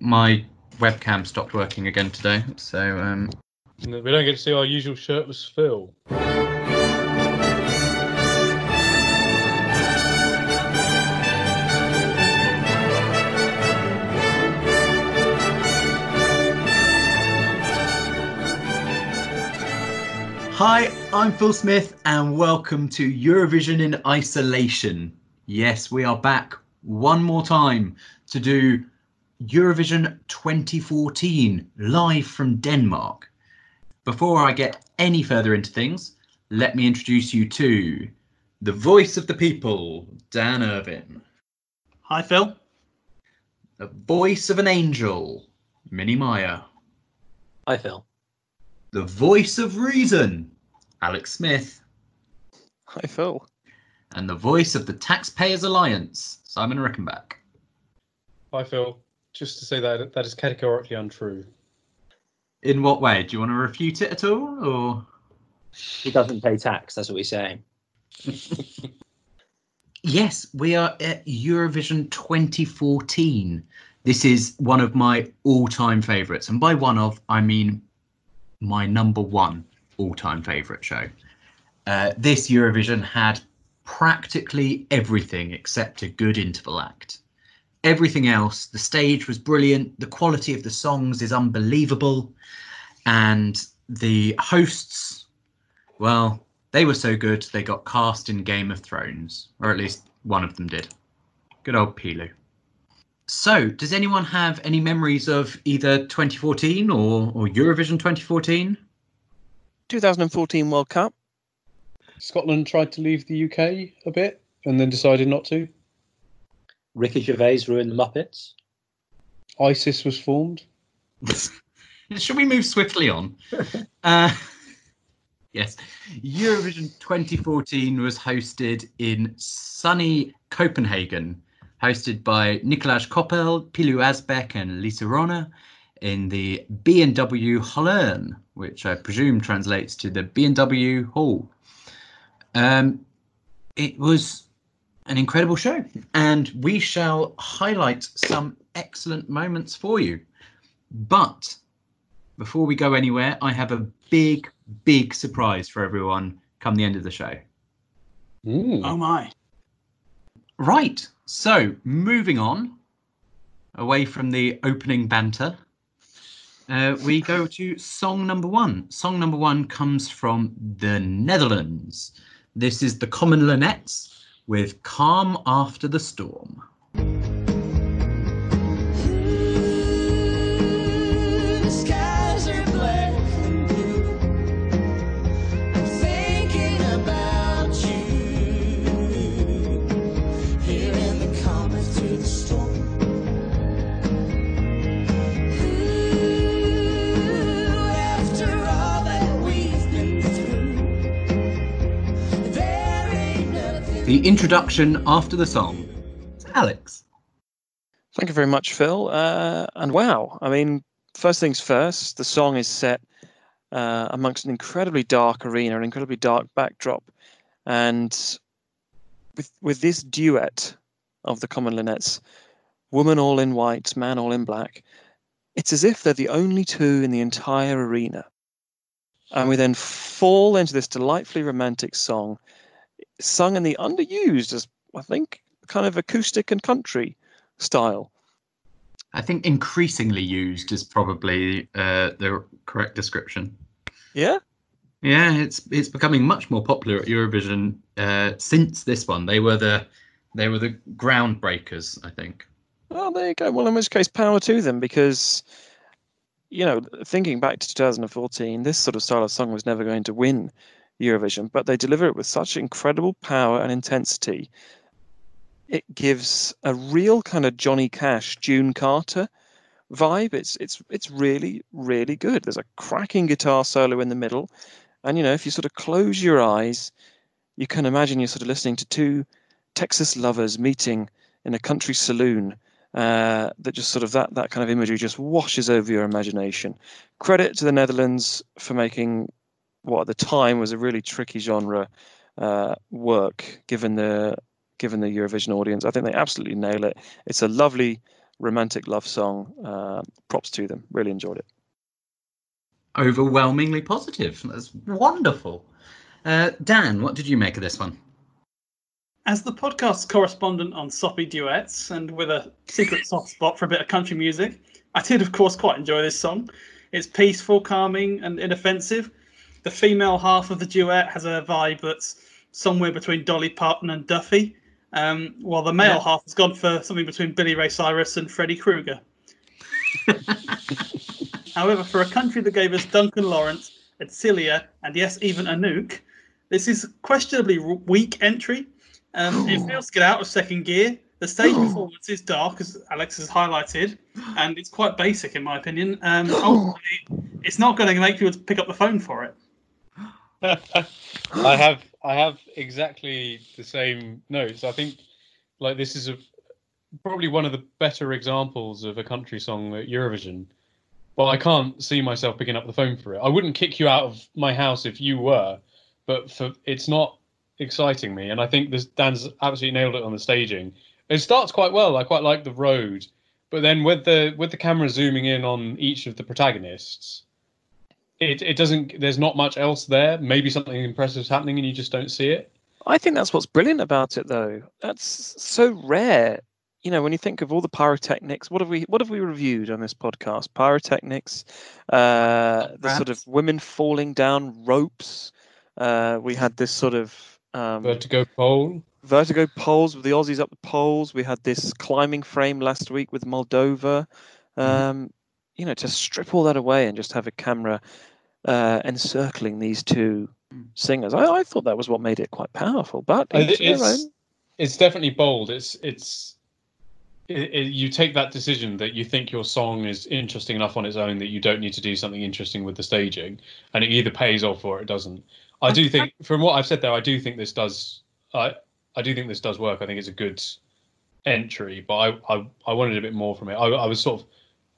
my webcam stopped working again today, so um, We don't get to see our usual shirtless Phil. Hi, I'm Phil Smith, and welcome to Eurovision in Isolation. Yes, we are back one more time to do Eurovision 2014 live from Denmark. Before I get any further into things, let me introduce you to the voice of the people, Dan Irvin, Hi, Phil. the voice of an angel, Minnie Meyer, Hi, Phil. the voice of reason, Alex Smith, Hi, Phil. and the voice of the Taxpayers Alliance, Simon Rickenback. Hi, Phil. Just to say that that is categorically untrue. In what way? Do you want to refute it at all, or? He doesn't pay tax. That's what we're saying. Yes, we are at Eurovision 2014. This is one of my all-time favourites, and by one of I mean my number one all-time favourite show. Uh, this Eurovision had practically everything except a good interval act. Everything else, the stage was brilliant, the quality of the songs is unbelievable, and the hosts, well, they were so good they got cast in Game of Thrones, or at least one of them did. Good old Pilou. So, does anyone have any memories of either 2014 or, or Eurovision 2014? 2014 World Cup. Scotland tried to leave the UK a bit and then decided not to. Ricky Gervais ruined the Muppets. ISIS was formed. Should we move swiftly on? uh, yes, Eurovision 2014 was hosted in sunny Copenhagen, hosted by Nicolás Koppel, Pilou Asbæk, and Lisa Rona in the B&W Hollern, which I presume translates to the B&W Hall. Um, it was an incredible show, and we shall highlight some excellent moments for you. But before we go anywhere, I have a big, big surprise for everyone come the end of the show. Mm. Oh my. Right, so moving on away from the opening banter, uh, we go to song number one. Song number one comes from the Netherlands. This is the Common Linnets with Calm After the Storm. Introduction after the song. It's Alex. Thank you very much, Phil. Uh, and wow, I mean, first things first, the song is set uh, amongst an incredibly dark arena, an incredibly dark backdrop, and with with this duet of the Common Linnets, woman all in white, man all in black, it's as if they're the only two in the entire arena. And we then fall into this delightfully romantic song, sung in the underused, as I think, kind of acoustic and country style. I think increasingly used is probably uh, the correct description. Yeah, Yeah, it's it's becoming much more popular at Eurovision uh, since this one. They were the they were the groundbreakers, I think. well, there you go. Well, in which case, power to them, because you know, thinking back to 2014, this sort of style of song was never going to win Eurovision, but they deliver it with such incredible power and intensity. It gives a real kind of Johnny Cash, June Carter vibe. It's it's it's really really good. There's a cracking guitar solo in the middle, and you know if you sort of close your eyes, you can imagine you're sort of listening to two Texas lovers meeting in a country saloon. Uh, that just sort of that that kind of imagery just washes over your imagination. Credit to the Netherlands for making what at the time was a really tricky genre uh, work, given the given the Eurovision audience. I think they absolutely nail it. It's a lovely romantic love song. Uh, props to them. Really enjoyed it. Overwhelmingly positive. That's wonderful. Uh, Dan, what did you make of this one? As the podcast correspondent on Soppy Duets and with a secret soft spot for a bit of country music, I did, of course, quite enjoy this song. It's peaceful, calming, and inoffensive. The female half of the duet has a vibe that's somewhere between Dolly Parton and Duffy, um, while the male Yeah. half has gone for something between Billy Ray Cyrus and Freddie Krueger. However, for a country that gave us Duncan Lawrence, Edsilia, and yes, even Anouk, this is questionably weak entry. Um, it fails to get out of second gear. The stage performance is dark, as Alex has highlighted, and it's quite basic in my opinion. Um, ultimately, it's not going to make people pick up the phone for it. I have I have exactly the same notes. I think like this is a probably one of the better examples of a country song at Eurovision. But I can't see myself picking up the phone for it. I wouldn't kick you out of my house if you were, but for it's not exciting me. And I think this Dan's absolutely nailed it on the staging. It starts quite well. I quite like the road, but then with the with the camera zooming in on each of the protagonists, it it doesn't. There's not much else there. Maybe something impressive is happening and you just don't see it. I think that's what's brilliant about it, though. That's so rare. You know, when you think of all the pyrotechnics, what have we what have we reviewed on this podcast? Pyrotechnics, uh, the sort of women falling down ropes. Uh, we had this sort of um, Vertigo pole. vertigo poles with the Aussies up the poles. We had this climbing frame last week with Moldova. Um, you know, to strip all that away and just have a camera uh, encircling these two singers, I, I thought that was what made it quite powerful. But I each thi- their It's it's definitely bold. It's it's. It, it, you take that decision that you think your song is interesting enough on its own that you don't need to do something interesting with the staging, and it either pays off or it doesn't. I do think, from what I've said there, I do think this does. I I do think this does work. I think it's a good entry, but I I, I wanted a bit more from it. I, I was sort of.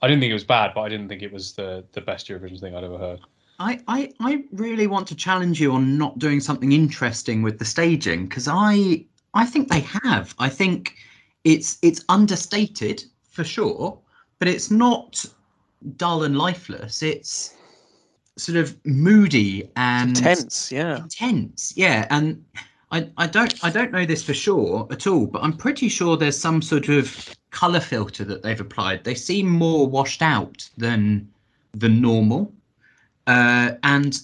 I didn't think it was bad, but I didn't think it was the the best Eurovision thing I'd ever heard. I, I, I really want to challenge you on not doing something interesting with the staging because I I think they have. I think it's it's understated for sure, but it's not dull and lifeless. It's sort of moody and Tense, yeah. intense yeah and I, don't i don't know this for sure at all but i'm pretty sure there's some sort of color filter that they've applied. They seem more washed out than than normal. Uh, and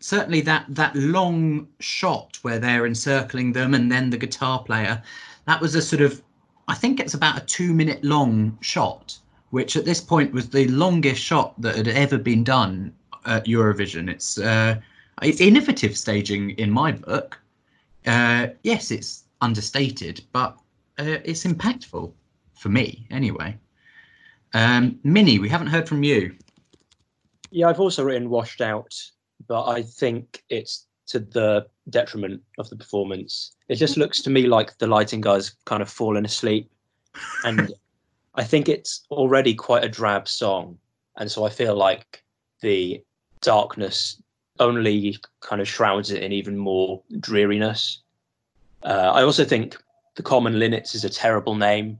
certainly that that long shot where they're encircling them and then the guitar player that was a sort of i think it's about a two minute long shot which at this point was the longest shot that had ever been done at eurovision. It's uh, it's innovative staging in my book. Uh, yes, it's understated, but uh, it's impactful for me anyway. Um, Minnie, we haven't heard from you. Yeah, I've also written washed out, but I think it's to the detriment of the performance. It just looks to me like the lighting guy's kind of fallen asleep. And I think it's already quite a drab song. And so I feel like the darkness only kind of shrouds it in even more dreariness. Uh, I also think the Common Linnets is a terrible name.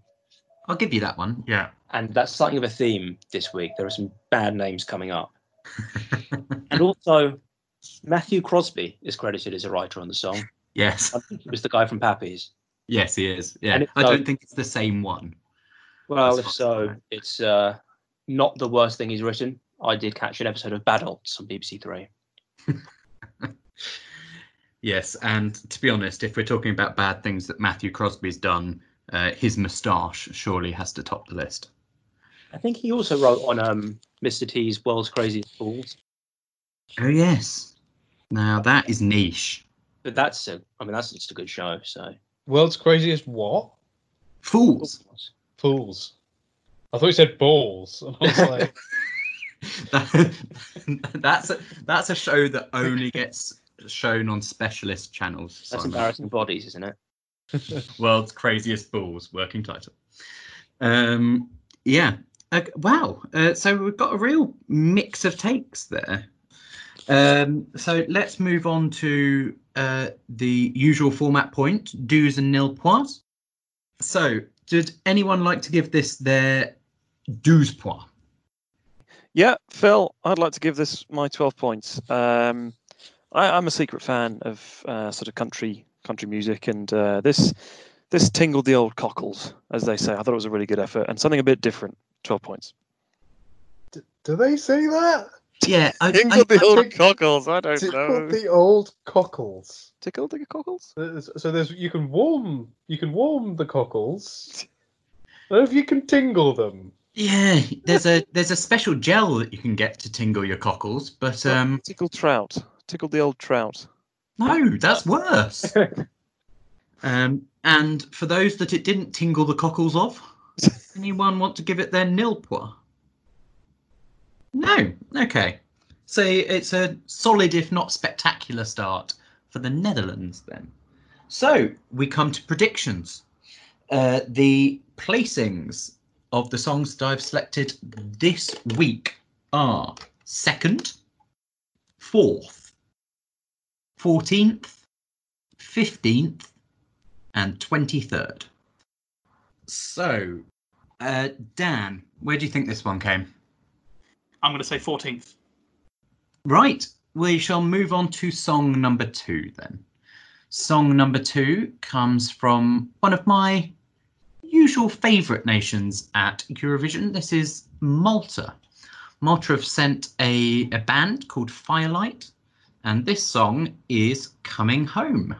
I'll give you that one. Yeah. And that's something of a theme this week. There are some bad names coming up. and also, Matthew Crosby is credited as a writer on the song. Yes. I think it was the guy from Pappy's. Yes, he is. Yeah. And it- I don't think it's the same one. Well, As if far as I so, know. it's uh, not the worst thing he's written. I did catch an episode of Badults on BBC Three. Yes, and to be honest, if we're talking about bad things that Matthew Crosby's done, uh, his moustache surely has to top the list. I think he also wrote on um, Mr. T's World's Craziest Fools. Oh yes. Now that is niche. But that's a, I mean, that's just a good show. So World's craziest what? Fools. Fools. I thought you said balls. And I was like, That- that's a, that's a show that only gets shown on specialist channels. that's Simon. embarrassing bodies, isn't it? World's craziest balls, working title. Um, yeah. Uh, wow. Uh, so we've got a real mix of takes there. Um, so let's move on to uh, the usual format point: do's and nil points. So, did anyone like to give this their do's points. Yeah, Phil, I'd like to give this my 12 points. Um, I, I'm a secret fan of uh, sort of country country music, and uh, this this tingled the old cockles, as they say. I thought it was a really good effort and something a bit different. 12 points. D- do they say that? Yeah, I, I, Tingled the I- old cockles. I don't Tickle know. the old cockles. Tickled the cockles? So there's you can warm you can warm the cockles. What if you can tingle them? Yeah. There's a there's a special gel that you can get to tingle your cockles, but um, Tickled trout. tickle the old trout. no, that's worse. um, and for those that it didn't tingle the cockles of, anyone want to give it their nil? No. Okay. So it's a solid, if not spectacular, start for the Netherlands then. So we come to predictions. Uh, the placings of the songs that I've selected this week are second, fourth, fourteenth, fifteenth, and twenty-third. So, uh, Dan, where do you think this one came? I'm going to say 14th. Right, we shall move on to song number two then. Song number two comes from one of my usual favourite nations at Eurovision. This is Malta. Malta have sent a, a band called Firelight, and this song is Coming Home.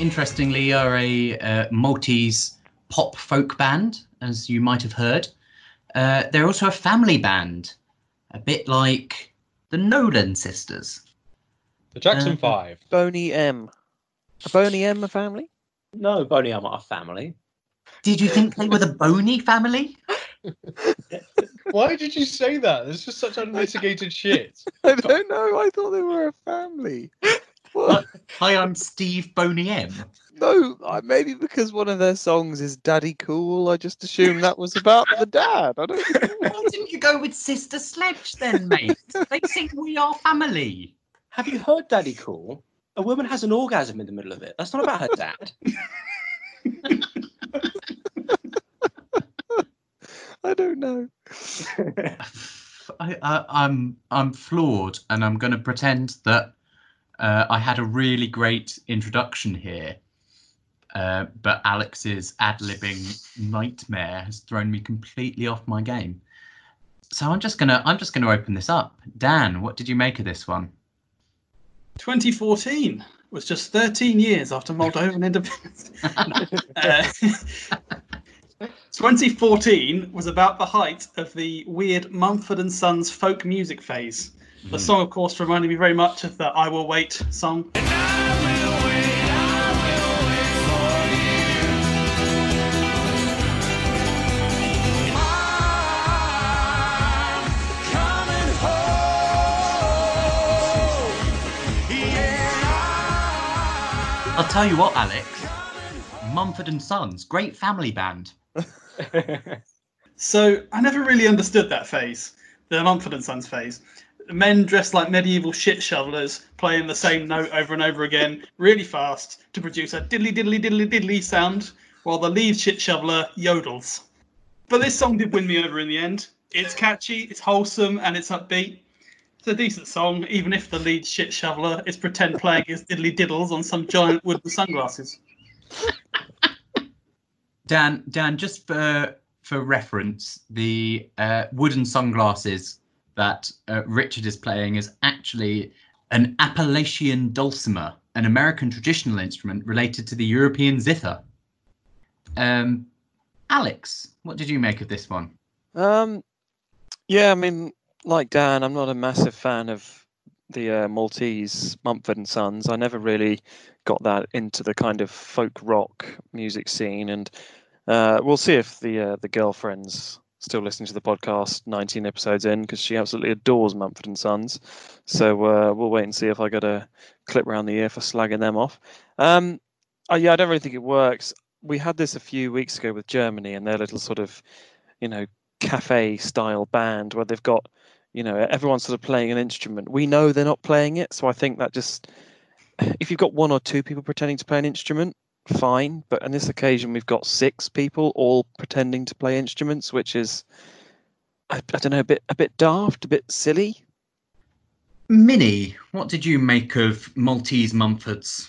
Interestingly, are a uh, Maltese pop folk band, as you might have heard. Uh, they're also a family band, a bit like the Nolan sisters. The Jackson Uh, Five. Boney M. A Boney M a family? No, Boney M are a family. Did you think they were the Boney family? Why did you say that? This is such unmitigated shit. I don't know. I thought they were a family. What? Hi, I'm Steve Boney M. No, I- maybe because one of their songs is Daddy Cool. I just assumed that was about the dad. I don't know. Why didn't you go with Sister Sledge then, mate? they sing We Are Family. Have you heard Daddy Cool? A woman has an orgasm in the middle of it. That's not about her dad. I don't know. I, I, I'm I'm floored, and I'm going to pretend that uh, I had a really great introduction here, uh, but Alex's ad libbing nightmare has thrown me completely off my game. So I'm just gonna I'm just gonna open this up. Dan, what did you make of this one? 2014 was just 13 years after Moldovan independence. Uh, 2014 was about the height of the weird Mumford and Sons folk music phase. The song, of course, reminded me very much of the "I Will Wait" song. I'll tell you what, Alex. Mumford and Sons, great family band. So I never really understood that phase, the Mumford and Sons phase. Men dressed like medieval shit shovelers, playing the same note over and over again, really fast, to produce a diddly diddly diddly diddly sound, while the lead shit shoveler yodels. But this song did win me over in the end. It's catchy, it's wholesome, and it's upbeat. It's a decent song, even if the lead shit shoveler is pretend playing his diddly diddles on some giant wooden sunglasses. Dan, Dan, just for for reference, the uh, wooden sunglasses that uh, Richard is playing is actually an Appalachian dulcimer, an American traditional instrument related to the European zither. Um, Alex, what did you make of this one? Um, yeah, I mean, like Dan, I'm not a massive fan of the uh, Maltese Mumford and Sons. I never really got that into the kind of folk rock music scene, and uh, we'll see if the uh, the girlfriends still listening to the podcast 19 episodes in because she absolutely adores Mumford and Sons. So uh, we'll wait and see if I get a clip round the ear for slagging them off. Um, oh, yeah, I don't really think it works. We had this a few weeks ago with Germany and their little sort of, you know, cafe style band where they've got, you know, everyone's sort of playing an instrument. We know they're not playing it, so I think that just, if you've got one or two people pretending to play an instrument, fine. But on this occasion, we've got six people all pretending to play instruments, which is, I, I don't know, a bit a bit daft, a bit silly. Minnie, what did you make of Maltese Mumfords?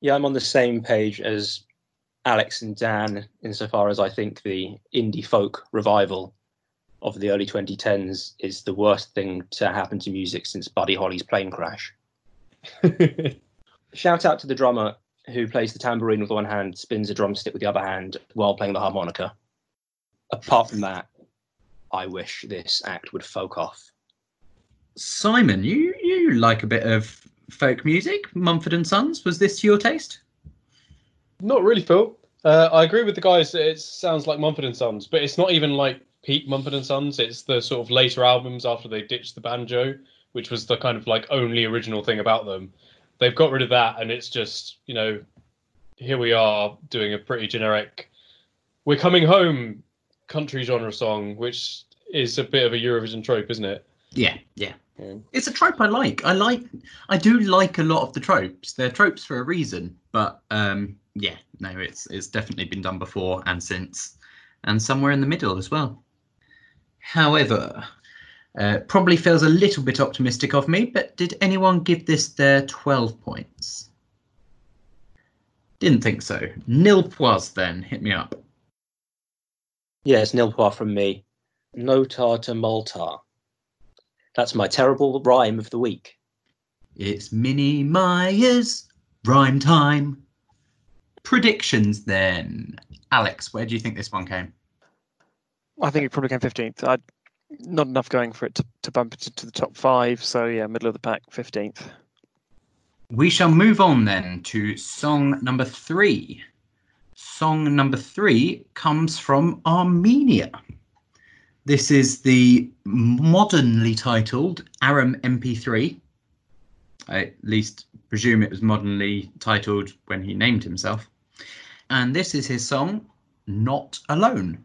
Yeah, I'm on the same page as Alex and Dan insofar as I think the indie folk revival of the early 2010s is the worst thing to happen to music since Buddy Holly's plane crash. Shout out to the drummer who plays the tambourine with one hand, spins a drumstick with the other hand while playing the harmonica. Apart from that, I wish this act would folk off. Simon, you you like a bit of folk music? Mumford and Sons, was this to your taste? Not really, Phil. Uh, I agree with the guys that it sounds like Mumford and Sons, but it's not even like peak Mumford and Sons. It's the sort of later albums after they ditched the banjo, which was the kind of like only original thing about them. They've got rid of that, and it's just you know, here we are doing a pretty generic "We're coming home" country genre song, which is a bit of a Eurovision trope, isn't it? Yeah, yeah. Yeah. It's a trope I like. I like I do like a lot of the tropes. They're tropes for a reason, but um yeah, no, it's it's definitely been done before and since and somewhere in the middle as well. However, uh, probably feels a little bit optimistic of me, but did anyone give this their 12 points? Didn't think so. Nil pois then, hit me up. Yes, it's nil point from me. Notar to Malta. That's my terrible rhyme of the week. It's Minnie Myers, rhyme time. Predictions then. Alex, where do you think this one came? I think it probably came 15th. I not enough going for it to, to bump it into the top five. So yeah, middle of the pack, 15th. We shall move on then to song number three. Song number three comes from Armenia. This is the modernly titled Aram MP3. I at least presume it was modernly titled when he named himself. And this is his song, Not Alone.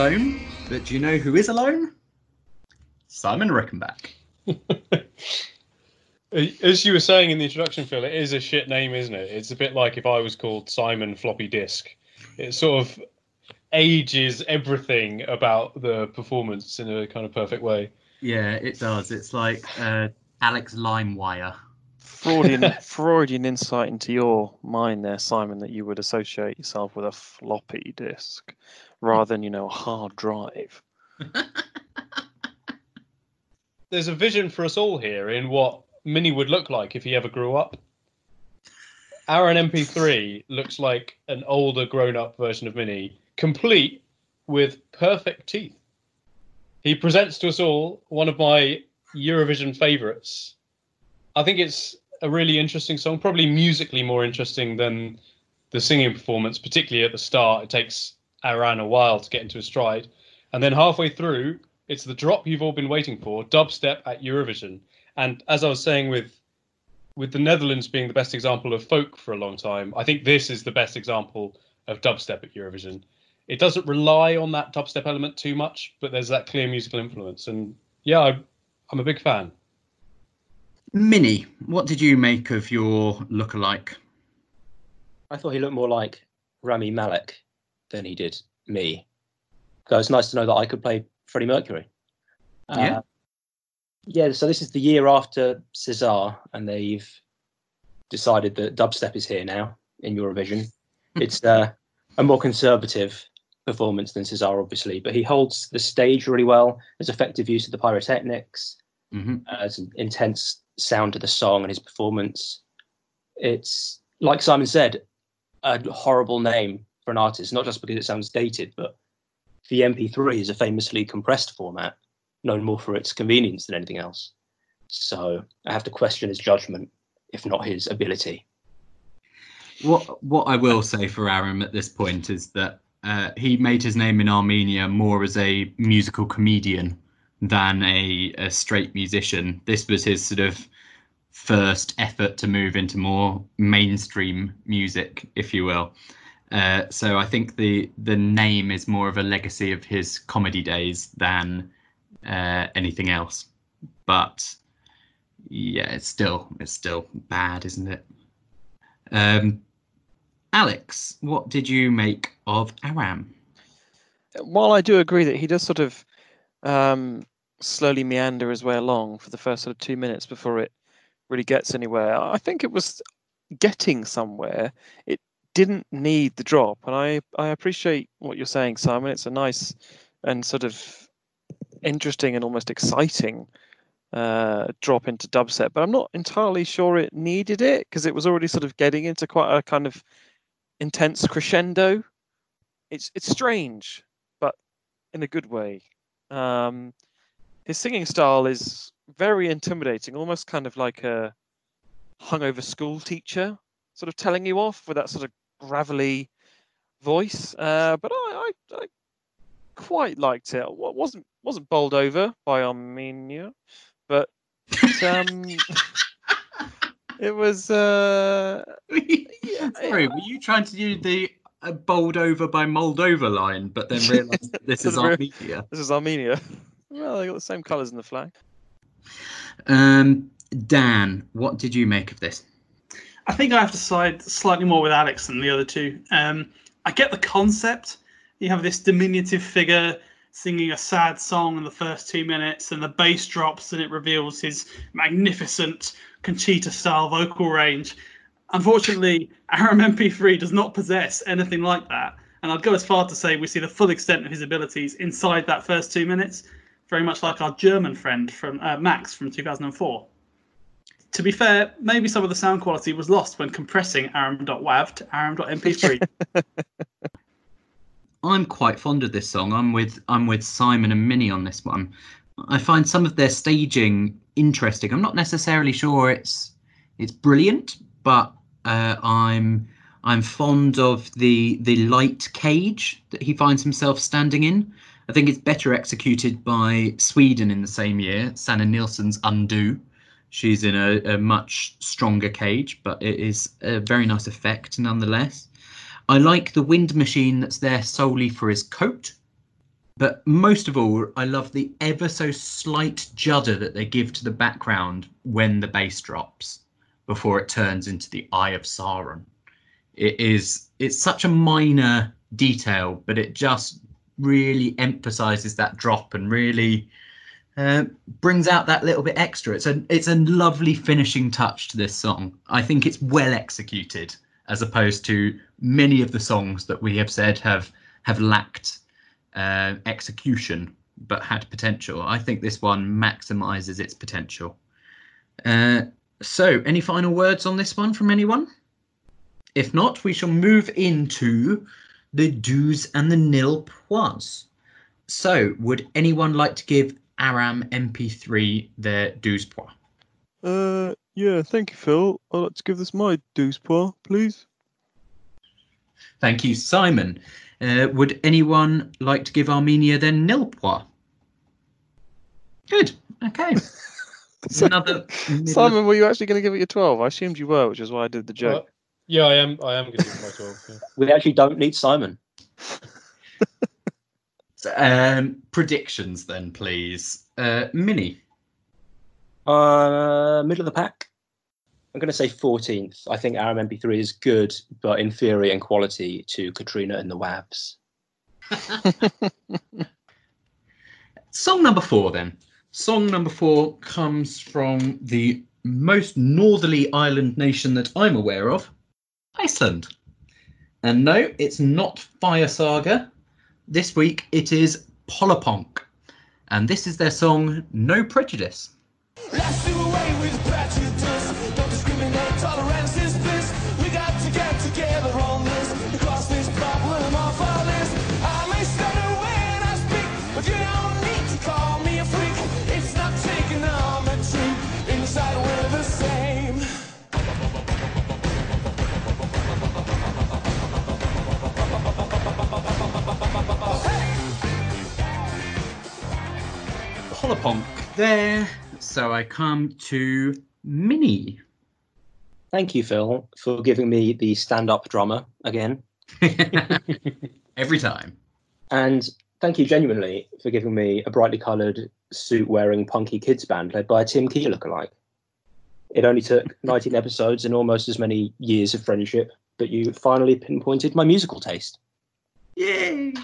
Alone. But do you know who is alone? Simon Rickenback. As you were saying in the introduction, Phil, it is a shit name, isn't it? It's a bit like if I was called Simon Floppy Disk. It sort of ages everything about the performance in a kind of perfect way. Yeah, it does. It's like uh, Alex Limewire. Freudian, Freudian insight into your mind there, Simon, that you would associate yourself with a floppy disk rather than, you know, a hard drive. There's a vision for us all here in what Mini would look like if he ever grew up. Aram MP3 looks like an older, grown up version of Mini, complete with perfect teeth. He presents to us all one of my Eurovision favourites. I think it's a really interesting song, probably musically more interesting than the singing performance, particularly at the start. It takes Aram a while to get into a stride. And then halfway through, it's the drop you've all been waiting for, dubstep at Eurovision. And as I was saying with with the Netherlands being the best example of folk for a long time, I think this is the best example of dubstep at Eurovision. It doesn't rely on that dubstep element too much, but there's that clear musical influence. And yeah, I, I'm a big fan. Minnie, what did you make of your lookalike? I thought he looked more like Rami Malek than he did me. So it's nice to know that I could play Freddie Mercury. Yeah. Uh, yeah, so this is the year after Cezar, and they've decided that dubstep is here now in Eurovision. it's uh, a more conservative performance than Cezar, obviously, but he holds the stage really well. There's effective use of the pyrotechnics. hmm uh, an intense sound to the song and his performance. It's like Simon said, a horrible name for an artist, not just because it sounds dated, but the MP3 is a famously compressed format, known more for its convenience than anything else. So I have to question his judgment, if not his ability. What what I will say for Aram at this point is that uh, he made his name in Armenia more as a musical comedian than a, a straight musician. This was his sort of first effort to move into more mainstream music, if you will. Uh, so I think the the name is more of a legacy of his comedy days than uh, anything else. But yeah, it's still it's still bad, isn't it? Um, Alex, what did you make of Aram? While I do agree that he does sort of um, slowly meander his way along for the first sort of two minutes before it really gets anywhere, I think it was getting somewhere. It didn't need the drop, and I I appreciate what you're saying, Simon. It's a nice and sort of interesting and almost exciting uh, drop into dubstep, but I'm not entirely sure it needed it because it was already sort of getting into quite a kind of intense crescendo. It's it's strange, but in a good way. Um, his singing style is very intimidating, almost kind of like a hungover school teacher, sort of telling you off with that sort of gravelly voice. Uh, but I, I, I quite liked it. Wa- wasn't wasn't bowled over by Armenia, but um, it was. Uh, Sorry, were you trying to do the uh, bowled over by Moldova line, but then realised this is Armenia? this is Armenia. Well, they got the same colours in the flag. Um, Dan, what did you make of this? I think I have to side slightly more with Alex than the other two. Um, I get the concept. You have this diminutive figure singing a sad song in the first two minutes, and the bass drops, and it reveals his magnificent Conchita style vocal range. Unfortunately, Aram MP3 does not possess anything like that. And I'd go as far to say we see the full extent of his abilities inside that first two minutes, very much like our German friend from uh, Max from 2004. To be fair, maybe some of the sound quality was lost when compressing aram.wav to aram.mp3. I'm quite fond of this song. I'm with I'm with Simon and Minnie on this one. I find some of their staging interesting. I'm not necessarily sure it's it's brilliant, but uh, I'm I'm fond of the the light cage that he finds himself standing in. I think it's better executed by Sweden in the same year, Sanna Nielsen's Undo. She's in a, a much stronger cage, but it is a very nice effect nonetheless. I like the wind machine that's there solely for his coat. But most of all, I love the ever so slight judder that they give to the background when the bass drops before it turns into the Eye of Sauron. It is it's such a minor detail, but it just really emphasizes that drop and really uh, brings out that little bit extra. It's a it's a lovely finishing touch to this song. I think it's well executed as opposed to many of the songs that we have said have have lacked uh, execution but had potential. I think this one maximizes its potential. Uh, so, any final words on this one from anyone? If not, we shall move into the do's and the nil points. So, would anyone like to give Aram MP3 their do's point? Uh, yeah, thank you, Phil. I'd like to give this my deuce point, please. Thank you, Simon. Uh, would anyone like to give Armenia their nil point? Good. Okay. Another Simon, were you actually going to give it your 12? I assumed you were, which is why I did the joke. Uh, yeah, I am. I am going to give my twelve. Yeah. We actually don't need Simon. um, predictions then, please. Uh, Minnie. Uh, middle of the pack. I'm going to say 14th. I think Aram MP3 is good, but inferior in quality to Katrina and the Wabs. Song number four, then. Song number four comes from the most northerly island nation that I'm aware of, Iceland. And no, it's not Fire Saga. This week it is Pollapönk, and this is their song No Prejudice. There. So I come to Minnie. Thank you, Phil, for giving me the stand-up drummer again, Every time. and thank you genuinely for giving me a brightly coloured suit-wearing punky kids band led by a Tim Key lookalike. It only took 19 episodes and almost as many years of friendship, but you finally pinpointed my musical taste. Yay!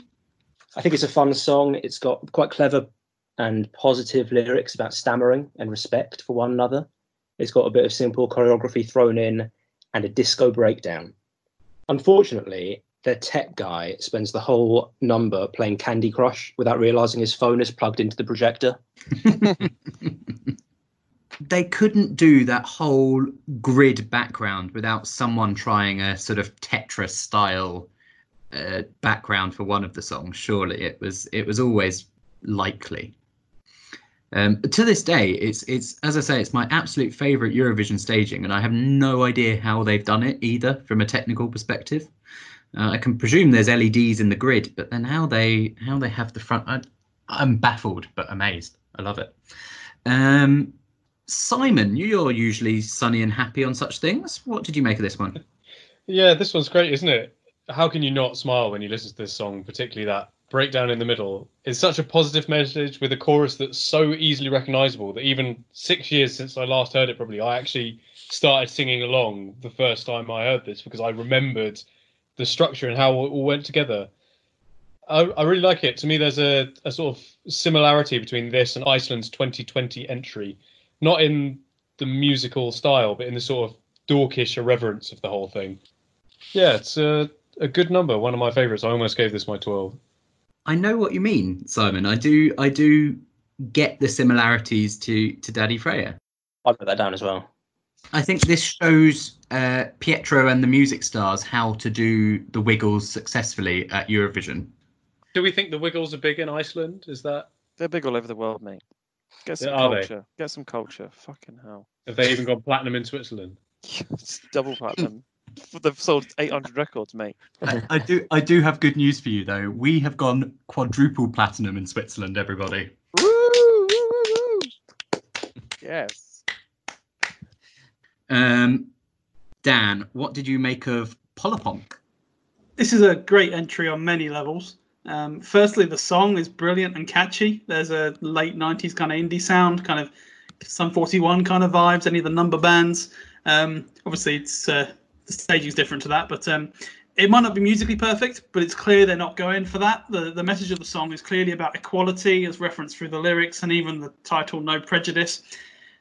I think it's a fun song. It's got quite clever and positive lyrics about stammering and respect for one another. It's got a bit of simple choreography thrown in and a disco breakdown. Unfortunately, their tech guy spends the whole number playing Candy Crush without realizing his phone is plugged into the projector. they couldn't do that whole grid background without someone trying a sort of Tetris style uh, background for one of the songs. Surely it was it was always likely. Um, to this day, it's it's as I say, it's my absolute favourite Eurovision staging, and I have no idea how they've done it either from a technical perspective. Uh, I can presume there's LEDs in the grid, but then how they how they have the front, I, I'm baffled but amazed. I love it. Um, Simon, you're usually sunny and happy on such things. What did you make of this one? Yeah, this one's great, isn't it? How can you not smile when you listen to this song, particularly that breakdown in the middle? It's such a positive message with a chorus that's so easily recognizable that even six years since I last heard it, probably, I actually started singing along the first time I heard this because I remembered the structure and how it all went together. I, I really like it. To me, there's a, a sort of similarity between this and Iceland's 2020 entry, not in the musical style, but in the sort of dorkish irreverence of the whole thing. Yeah, it's a, a good number. One of my favorites. I almost gave this my 12. I know what you mean, Simon. I do. I do get the similarities to to Daði Freyr. I'll put that down as well. I think this shows uh, Piero and the music stars how to do the Wiggles successfully at Eurovision. Do we think the Wiggles are big in Iceland? Is that They're big all over the world, mate. Get some Yeah, are they? culture. Get some culture. Fucking hell. have they even gone platinum in Switzerland? It's double platinum. They've sold 800 records, mate. I, I do. I do have good news for you though. We have gone quadruple platinum in Switzerland. Everybody. Woo, woo, woo, woo. Yes. Um, Dan, what did you make of Pollapönk? This is a great entry on many levels. Um, firstly, the song is brilliant and catchy. There's a late 90s kind of indie sound, kind of Sum 41 kind of vibes, any of the number bands. Um, obviously, it's uh, the staging's different to that, but um, it might not be musically perfect, but it's clear they're not going for that. The, the message of the song is clearly about equality, as referenced through the lyrics and even the title No Prejudice.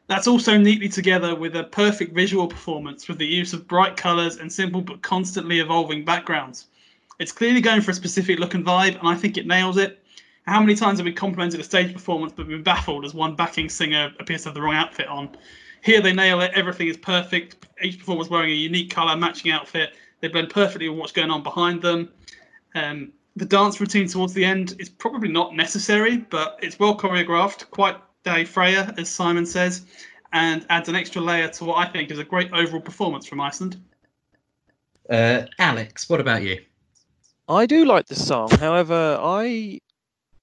That's also neatly together with a perfect visual performance with the use of bright colours and simple but constantly evolving backgrounds. It's clearly going for a specific look and vibe, and I think it nails it. How many times have we complimented a stage performance but been baffled as one backing singer appears to have the wrong outfit on? Here they nail it, everything is perfect. Each performer's wearing a unique colour, matching outfit. They blend perfectly with what's going on behind them. Um, the dance routine towards the end is probably not necessary, but it's well choreographed, quite Daði Freyr, as Simon says, and adds an extra layer to what I think is a great overall performance from Iceland. Uh, Alex, what about you? I do like the song. However, I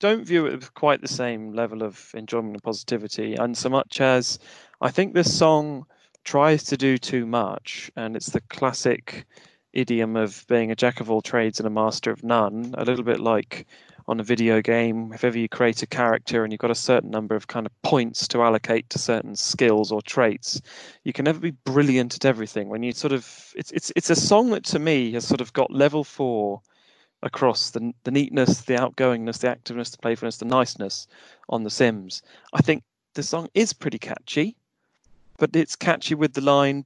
don't view it with quite the same level of enjoyment and positivity. And so much as I think this song tries to do too much, and it's the classic idiom of being a jack of all trades and a master of none, a little bit like on a video game, if ever you create a character and you've got a certain number of kind of points to allocate to certain skills or traits, you can never be brilliant at everything. When you sort of, it's it's it's a song that to me has sort of got level four across the the neatness, the outgoingness, the activeness, the playfulness, the niceness on the Sims. I think the song is pretty catchy, but it's catchy with the line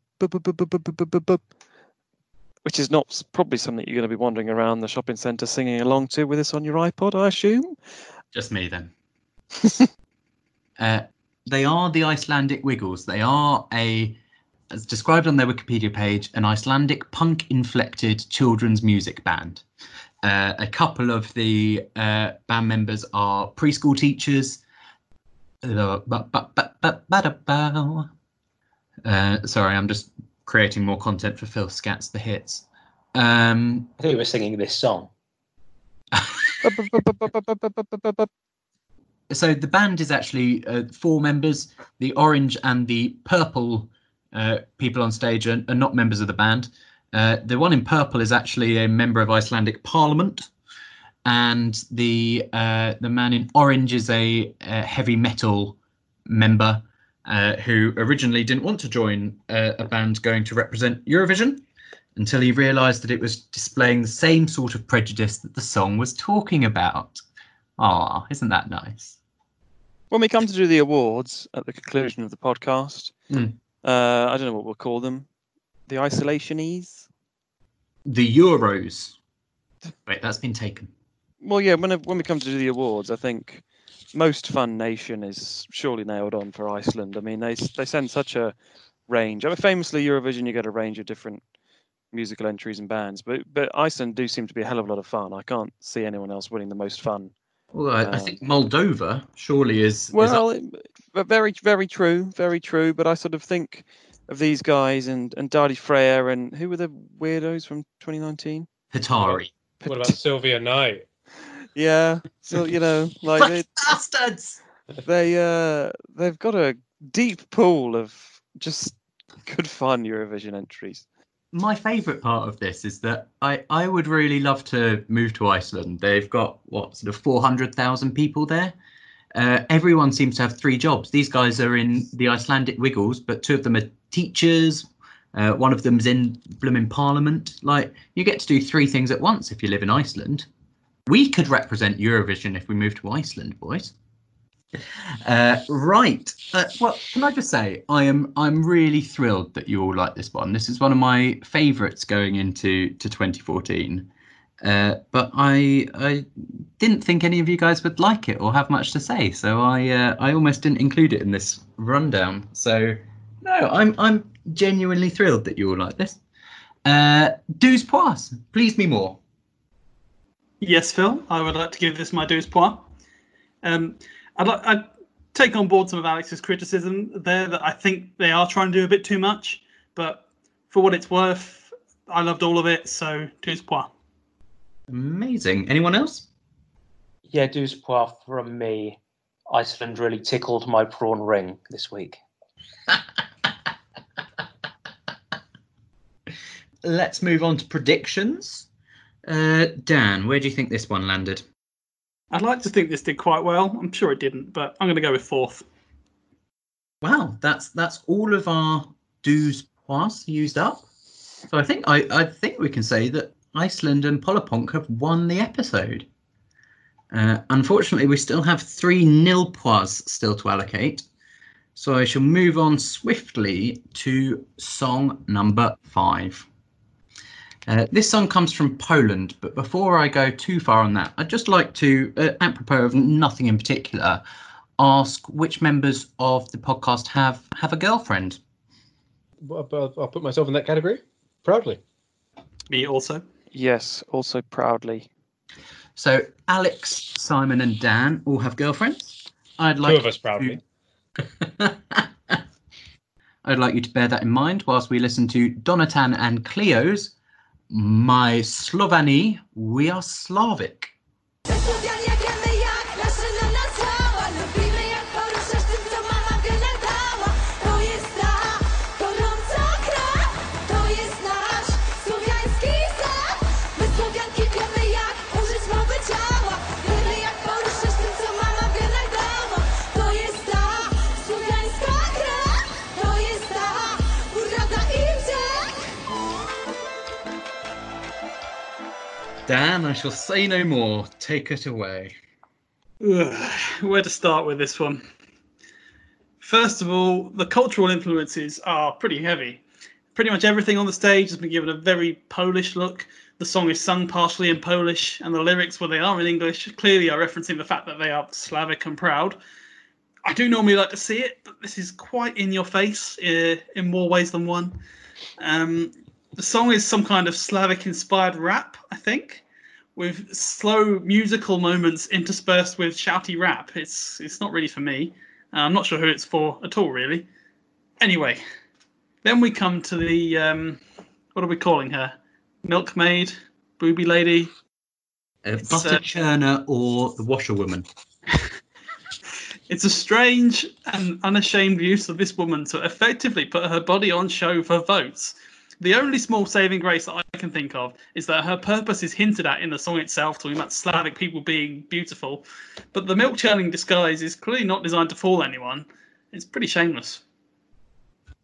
which is not probably something you're going to be wandering around the shopping centre singing along to with this on your iPod, I assume. Just me then. uh, they are the Icelandic Wiggles. They are a, as described on their Wikipedia page, an Icelandic punk-inflected children's music band. Uh, a couple of the uh, band members are preschool teachers. Uh, sorry, I'm just creating more content for Phil Scats the hits. Um, I think we were singing this song. so the band is actually uh, four members. The orange and the purple uh, people on stage are, are not members of the band. Uh, the one in purple is actually a member of Icelandic Parliament, and the uh, the man in orange is a, a heavy metal member uh, who originally didn't want to join uh, a band going to represent Eurovision until he realised that it was displaying the same sort of prejudice that the song was talking about. Ah, isn't that nice? When we come to do the awards at the conclusion of the podcast, uh, I don't know what we'll call them. The isolationese. The Euros. Wait, that's been taken. Well, yeah. When when we come to do the awards, I think most fun nation is surely nailed on for Iceland. I mean, they they send such a range. I mean, famously Eurovision, you get a range of different musical entries and bands, but but Iceland do seem to be a hell of a lot of fun. I can't see anyone else winning the most fun. Well, I, I Um, think Moldova surely is. is Well, up- it- very, very true, very true. But I sort of think of these guys and and Daði Freyr and who were the weirdos from 2019? Hatari. What about Silvía Night? Yeah, so you know, like they, bastards! they uh they've got a deep pool of just good fun Eurovision entries. My favourite part of this is that I, I would really love to move to Iceland. They've got what sort of four hundred thousand people there. Uh, everyone seems to have three jobs. These guys are in the Icelandic Wiggles, but two of them are teachers. Uh, one of them's in blooming Parliament. Like you get to do three things at once if you live in Iceland. We could represent Eurovision if we moved to Iceland, boys. Uh, right. Uh, well, can I just say I am I'm really thrilled that you all like this one. This is one of my favourites going into to 2014. Uh, but I I didn't think any of you guys would like it or have much to say, so I uh, I almost didn't include it in this rundown. So no, I'm I'm genuinely thrilled that you all like this. Uh, Douze Pois, please me more. Yes, Phil, I would like to give this my douze point. Um, I'd like I'd take on board some of Alex's criticism there that I think they are trying to do a bit too much, but for what it's worth, I loved all of it, so douze point. Amazing. Anyone else? Yeah, douze pois from me. Iceland really tickled my prawn ring this week. Let's move on to predictions. Uh, Dan, where do you think this one landed? I'd like to think this did quite well. I'm sure it didn't, but I'm going to go with fourth. Wow, that's that's all of our dues points used up. So I think I, I think we can say that Iceland and Pollapönk have won the episode. Uh, unfortunately, we still have three nil points still to allocate. So I shall move on swiftly to song number five. Uh, this song comes from Poland, but before I go too far on that, I'd just like to, uh, apropos of nothing in particular, ask which members of the podcast have have a girlfriend. I'll, I'll- I'll put myself in that category proudly. Me also. Yes, also proudly. So Alex, Simon, and Dan all have girlfriends. I'd like Two of us proudly. I'd like you to bear that in mind whilst we listen to Donatan and Cleo's My Słowianie, We Are Slavic. Dan, I shall say no more. Take it away. Where to start with this one? First of all, the cultural influences are pretty heavy. pretty much everything on the stage has been given a very Polish look. The song is sung partially in Polish, and the lyrics, well, they are in English, clearly are referencing the fact that they are Slavic and proud. I do normally like to see it, but this is quite in your face uh, in more ways than one. Um, the song is some kind of Slavic inspired rap, I think, with slow musical moments interspersed with shouty rap. It's it's not really for me. Uh, I'm not sure who it's for at all, really. Anyway, then we come to the um, what are we calling her? Milkmaid, booby lady. Uh, butter churner or the washerwoman? It's a strange and unashamed use of this woman to effectively put her body on show for votes. The only small saving grace that I can think of is that her purpose is hinted at in the song itself, talking about Slavic people being beautiful. But the milk churning disguise is clearly not designed to fool anyone. It's pretty shameless.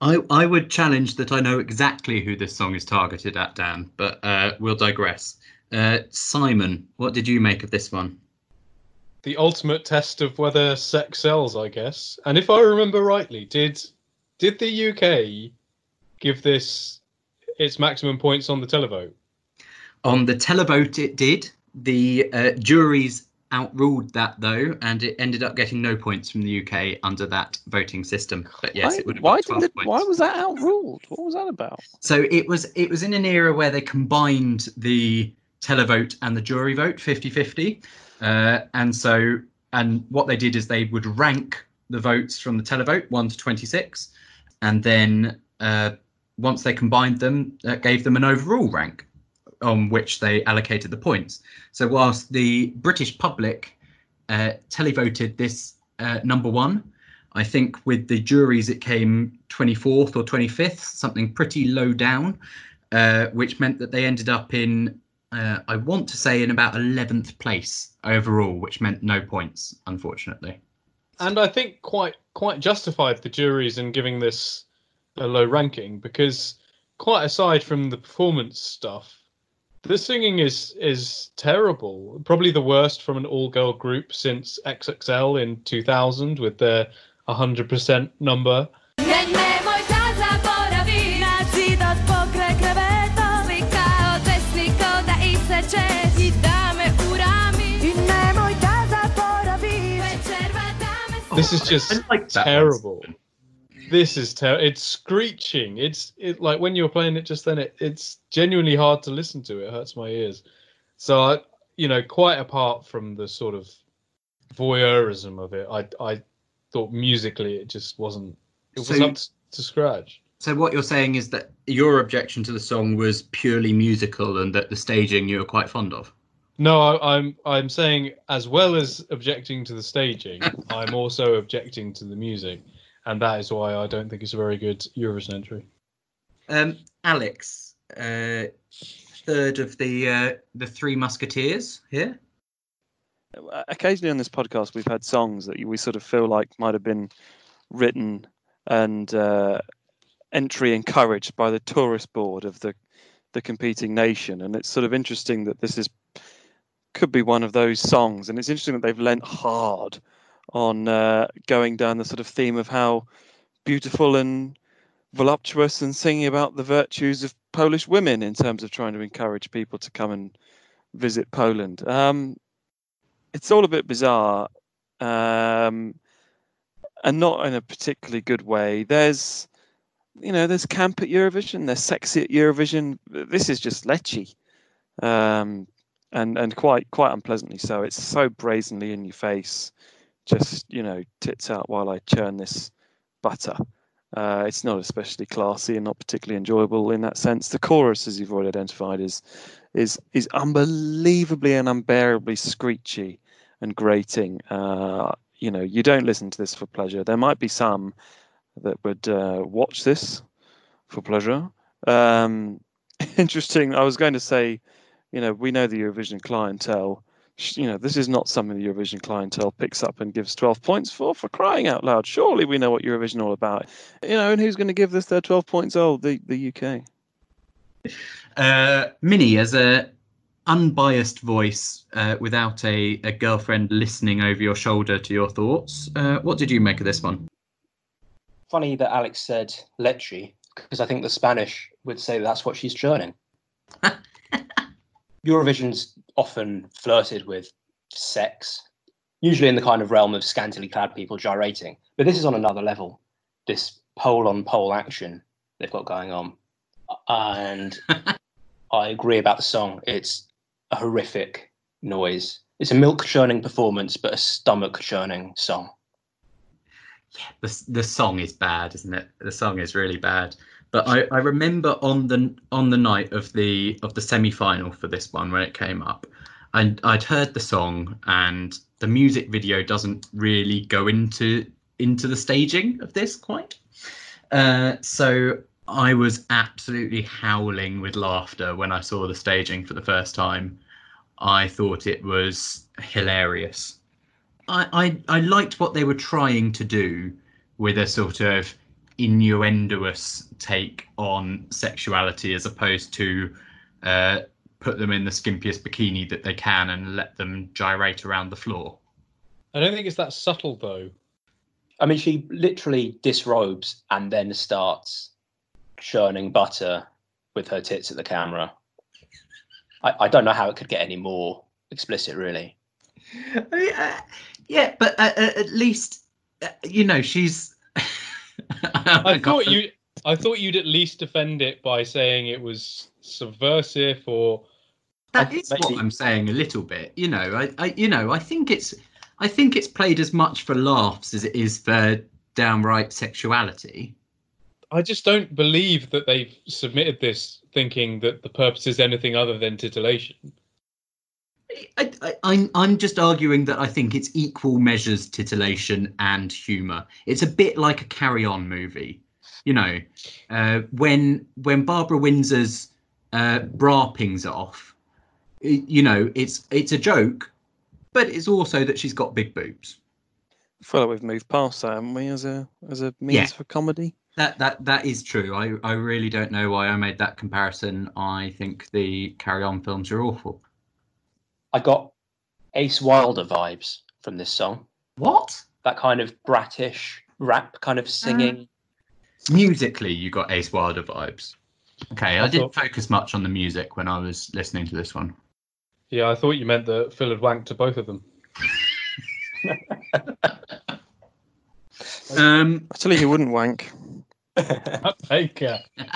I, I would challenge that I know exactly who this song is targeted at, Dan, but uh, we'll digress. Uh, Simon, what did you make of this one? The ultimate test of whether sex sells, I guess. And if I remember rightly, did did the UK give this its maximum points on the televote? On the televote, it did. The uh, juries outruled that, though, and it ended up getting no points from the UK under that voting system. But yes, why, it would have why got 12 did it, points. why was that outruled? What was that about? So it was it was in an era where they combined the televote and the jury vote 50-50. Uh, and so and what they did is they would rank the votes from the televote 1 to 26 and then uh, once they combined them uh, gave them an overall rank on which they allocated the points. So whilst the British public uh, televoted this uh, number one, I think with the juries it came 24th or 25th, something pretty low down, uh, which meant that they ended up in, uh, I want to say, in about 11th place overall, which meant no points, unfortunately. And I think quite quite justified the juries in giving this a low ranking because quite aside from the performance stuff, the singing is is terrible. Probably the worst from an all girl group since XXL in 2000 with their 100% number. Niech mnie mój tata porawi Naci do pokre krewetowy Kao desni koda i seče I damy urami I mnie mój tata porawi Večerva damy This is just I like That terrible. This is terrible. It's screeching. It's it like when you were playing it just then. It, it's genuinely hard to listen to. It hurts my ears. So I, you know, quite apart from the sort of voyeurism of it, I I thought musically it just wasn't. It was So- up to, to scratch. So what you're saying is that your objection to the song was purely musical and that the staging you were quite fond of? No, I, I'm I'm saying as well as objecting to the staging, I'm also objecting to the music, and that is why I don't think it's a very good Eurovision entry. Um, Alex, uh, third of the uh, the three musketeers here. Occasionally on this podcast, we've had songs that we sort of feel like might have been written and uh, entry encouraged by the tourist board of the the competing nation, and it's sort of interesting that this is could be one of those songs, and it's interesting that they've lent hard on uh, going down the sort of theme of how beautiful and voluptuous and singing about the virtues of Polish women in terms of trying to encourage people to come and visit Poland. Um, it's all a bit bizarre um, and not in a particularly good way. There's, you know, there's camp at Eurovision, there's sexy at Eurovision. This is just lechy, um, and and quite quite unpleasantly so. It's so brazenly in your face. Just you know, tits out while I churn this butter. Uh, it's not especially classy and not particularly enjoyable in that sense. The chorus, as you've already identified, is is is unbelievably and unbearably screechy and grating. Uh, you know, you don't listen to this for pleasure. There might be some that would uh, watch this for pleasure. Um, interesting. I was going to say, you know, we know the Eurovision clientele. Sh- You know, this is not something the Eurovision clientele picks up and gives 12 points for. For crying out loud, surely we know what Eurovision all about. You know, and who's going to give this their 12 points? Oh, the the UK. Uh, Minnie, as a unbiased voice uh, without a, a girlfriend listening over your shoulder to your thoughts, uh, what did you make of this one? Funny that Alex said lechy, because I think the Spanish would say that's what she's churning. Eurovision's often flirted with sex, usually in the kind of realm of scantily clad people gyrating. But this is on another level. This pole on pole action they've got going on. And I agree about the song. It's a horrific noise. It's a milk churning performance, but a stomach churning song. Yeah, the the song is bad, isn't it? The song is really bad. But I, I remember on the on the night of the of the semi final for this one when it came up, and I'd heard the song and the music video doesn't really go into into the staging of this quite. Uh, so I was absolutely howling with laughter when I saw the staging for the first time. I thought it was hilarious. I, I I liked what they were trying to do with a sort of innuendoous take on sexuality as opposed to uh, put them in the skimpiest bikini that they can and let them gyrate around the floor. I don't think it's that subtle though. I mean, she literally disrobes and then starts churning butter with her tits at the camera. I, I don't know how it could get any more explicit, really. I mean, uh, yeah, but uh, uh, at least uh, you know she's. I thought you I thought you'd at least defend it by saying it was subversive or That is maybe- what I'm saying a little bit. You know, I, I you know, I think it's I think it's played as much for laughs as it is for downright sexuality. I just don't believe that they've submitted this thinking that the purpose is anything other than titillation. I, I, I'm I'm just arguing that I think it's equal measures titillation and humour. It's a bit like a Carry On movie, you know, uh, when when Barbara Windsor's uh, bra pings off, you know, it's it's a joke, but it's also that she's got big boobs. I feel like we've moved past that, haven't we, as a as a means Yeah. for comedy? That that that is true. I I really don't know why I made that comparison. I think the Carry On films are awful. I got Ace Wilder vibes from this song. What? That kind of bratish rap kind of singing. Musically, you got Ace Wilder vibes. Okay, I, I didn't thought- focus much on the music when I was listening to this one. Yeah, I thought you meant that Phil had wanked to both of them. Um, I tell you, he wouldn't wank. Matt Baker.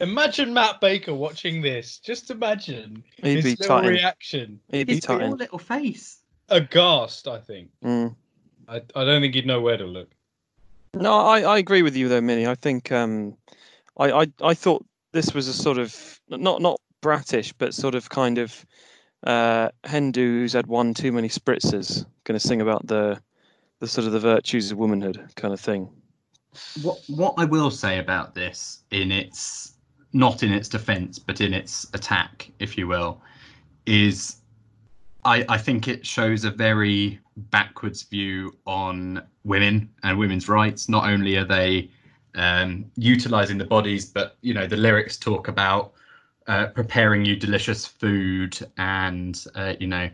imagine Matt Baker watching this. Just imagine He'd his be little tight. reaction. He'd be his poor tight. little face. Aghast, I think. Mm. I, I don't think he'd know where to look. No, I, I agree with you though, Minnie. I think um, I, I I thought this was a sort of not not bratish, but sort of kind of uh, Hindu who's had one too many spritzers, going to sing about the the sort of the virtues of womanhood kind of thing. What what I will say about this, in its not in its defence, but in its attack, if you will, is I I think it shows a very backwards view on women and women's rights. Not only are they um, utilizing the bodies, but you know the lyrics talk about uh, preparing you delicious food and uh, you know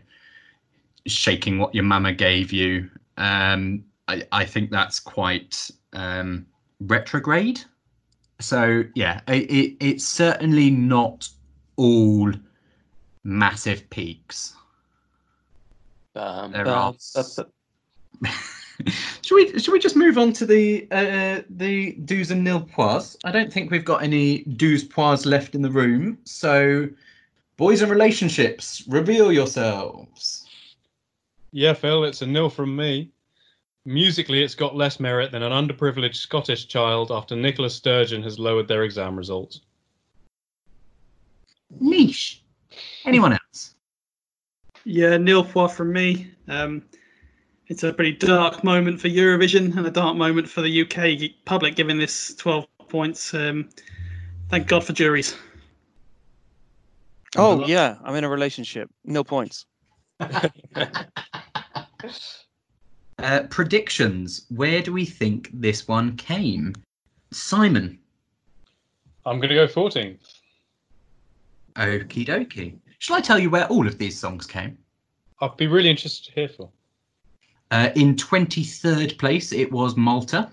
shaking what your mama gave you. Um, I, I think that's quite um, retrograde. So yeah, it, it, it's certainly not all massive peaks. Um, There but- are but- but- should we should we just move on to the uh, the do's and nil pois? I don't think we've got any do's pois left in the room. So, boys and relationships, reveal yourselves. Yeah, Phil, it's a nil from me. Musically, it's got less merit than an underprivileged Scottish child after Nicola Sturgeon has lowered their exam results. Niche. Anyone else? Yeah, nil four from me. Um, it's a pretty dark moment for Eurovision and a dark moment for the UK public giving this 12 points. Um, thank God for juries. Oh yeah, I'm in a relationship. No points. Uh, predictions. Where do we think this one came? Simon. I'm going to go 14th. Okie dokie. Shall I tell you where all of these songs came? I'd be really interested to hear, Phil. Uh, in 23rd place, it was Malta.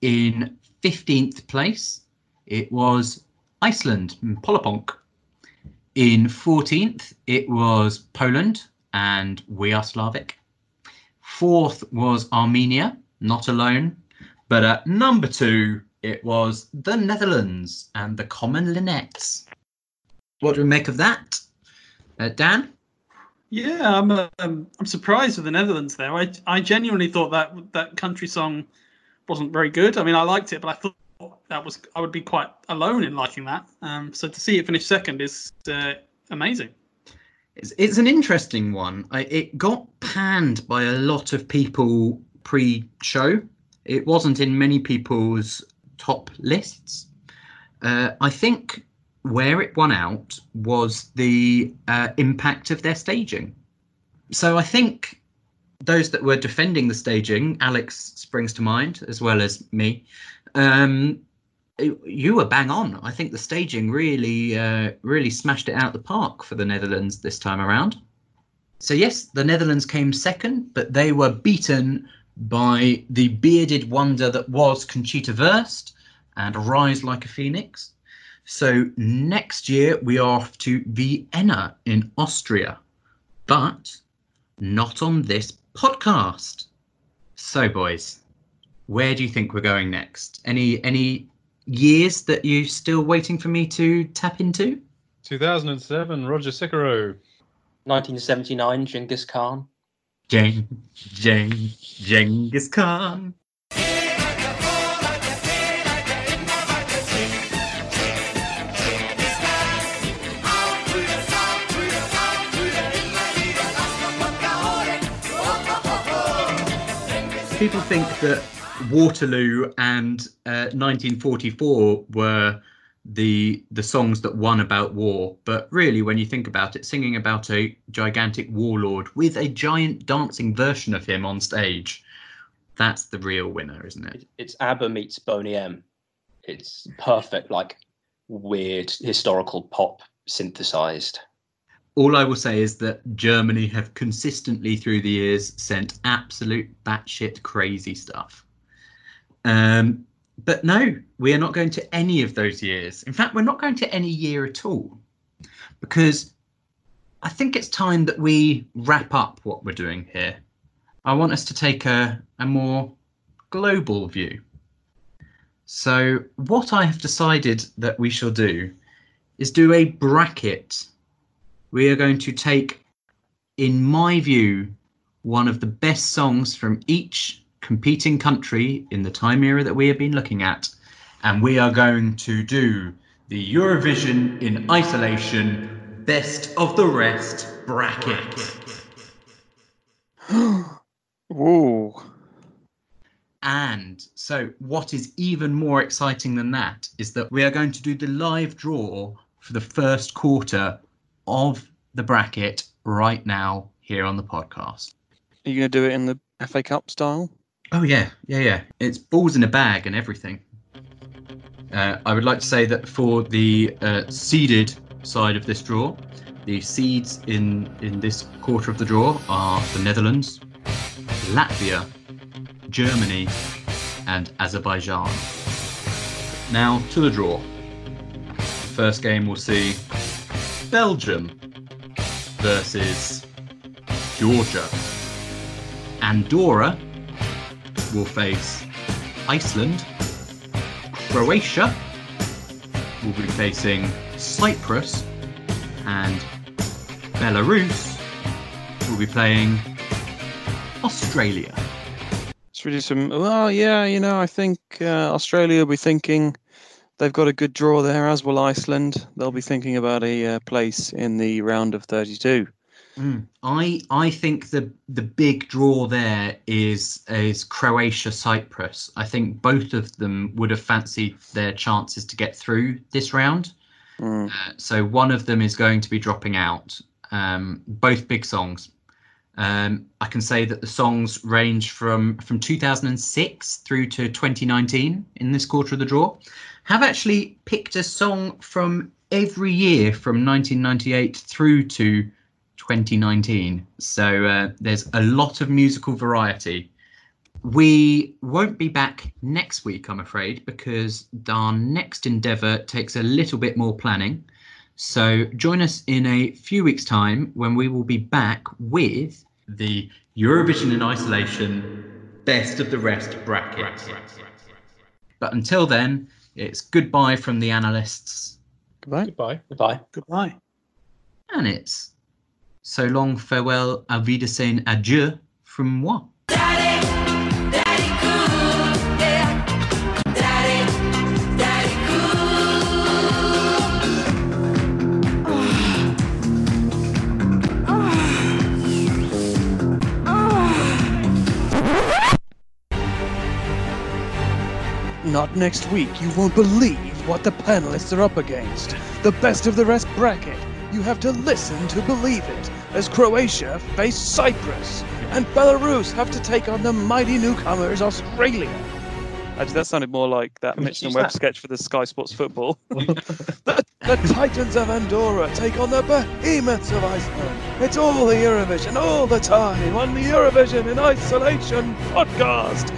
In 15th place, it was Iceland, Pollapönk. In 14th, it was Poland and We Are Slavic. Fourth was Armenia, not alone. But at number two, it was the Netherlands and the Common Linnets. What do we make of that? Uh, Dan? Yeah, I'm um, I'm surprised with the Netherlands there. I I genuinely thought that that country song wasn't very good. I mean, I liked it, but I thought that was I would be quite alone in liking that. Um, so to see it finish second is uh, amazing. It's, it's an interesting one. I, it got panned by a lot of people pre-show. It wasn't in many people's top lists. Uh, I think where it won out was the uh, impact of their staging. So I think those that were defending the staging, Alex springs to mind, as well as me. Um, you were bang on. I think the staging really, uh, really smashed it out the park for the Netherlands this time around. So yes, the Netherlands came second, but they were beaten by the bearded wonder that was Conchita Wurst and Rise Like a Phoenix. So next year we are off to Vienna in Austria, but not on this podcast. So boys, where do you think we're going next? Any any years that you're still waiting for me to tap into? 2007, Roger Cicero. 1979, Genghis Khan. Jeng, Jeng, Genghis Khan. People think that Waterloo and uh, 1944 were the the songs that won about war, but really, when you think about it, singing about a gigantic warlord with a giant dancing version of him on stage, that's the real winner, isn't it? It- It's ABBA meets Boney M. It's perfect, like weird historical pop synthesized. All I will say is that Germany have consistently through the years sent absolute batshit crazy stuff. Um, but no, we are not going to any of those years. In fact, we're not going to any year at all because I think it's time that we wrap up what we're doing here. I want us to take a, a more global view. So, what I have decided that we shall do is do a bracket. We are going to take, in my view, one of the best songs from each competing country in the time era that we have been looking at, and we are going to do the Eurovision in isolation best of the rest bracket. Ooh. And so, what is even more exciting than that is that we are going to do the live draw for the first quarter of the bracket right now here on the podcast. Are you going to do it in the FA Cup style? Oh yeah, yeah, yeah. It's balls in a bag and everything. Uh, I would like to say that for the uh, seeded side of this draw, the seeds in in this quarter of the draw are the Netherlands, Latvia, Germany, and Azerbaijan. Now to the draw. First game we'll see Belgium versus Georgia. Andorra will face Iceland. Croatia will be facing Cyprus. And Belarus will be playing Australia. It's really some. Well, yeah, you know, I think uh, Australia will be thinking they've got a good draw there, as will Iceland. They'll be thinking about a uh, place in the round of 32. I I think the the big draw there is is Croatia Cyprus. I think both of them would have fancied their chances to get through this round. Mm. Uh, so one of them is going to be dropping out. Um, both big songs. Um, I can say that the songs range from from 2006 through to 2019 in this quarter of the draw. Have actually picked a song from every year from 1998 through to 2019. So uh, there's a lot of musical variety. we won't be back next week, I'm afraid, because our next endeavour takes a little bit more planning. So join us in a few weeks' time when we will be back with the Eurovision in Isolation Best of the Rest bracket. But until then, it's goodbye from the analysts, Goodbye. Goodbye. Goodbye. Goodbye. and it's so long, farewell, auf Wiedersehen, adieu from moi. Daddy, daddy cool, yeah. Daddy, daddy Not next week. You won't believe what the panelists are up against. The best of the rest bracket. You have to listen to believe it. As Croatia face Cyprus, and Belarus have to take on the mighty newcomers Australia. Actually, that sounded more like that Can we Mitchell use Webb that? sketch for the Sky Sports Football. the, the Titans of Andorra take on the behemoths of Iceland. It's all the Eurovision, all the time on the Eurovision in Isolation podcast.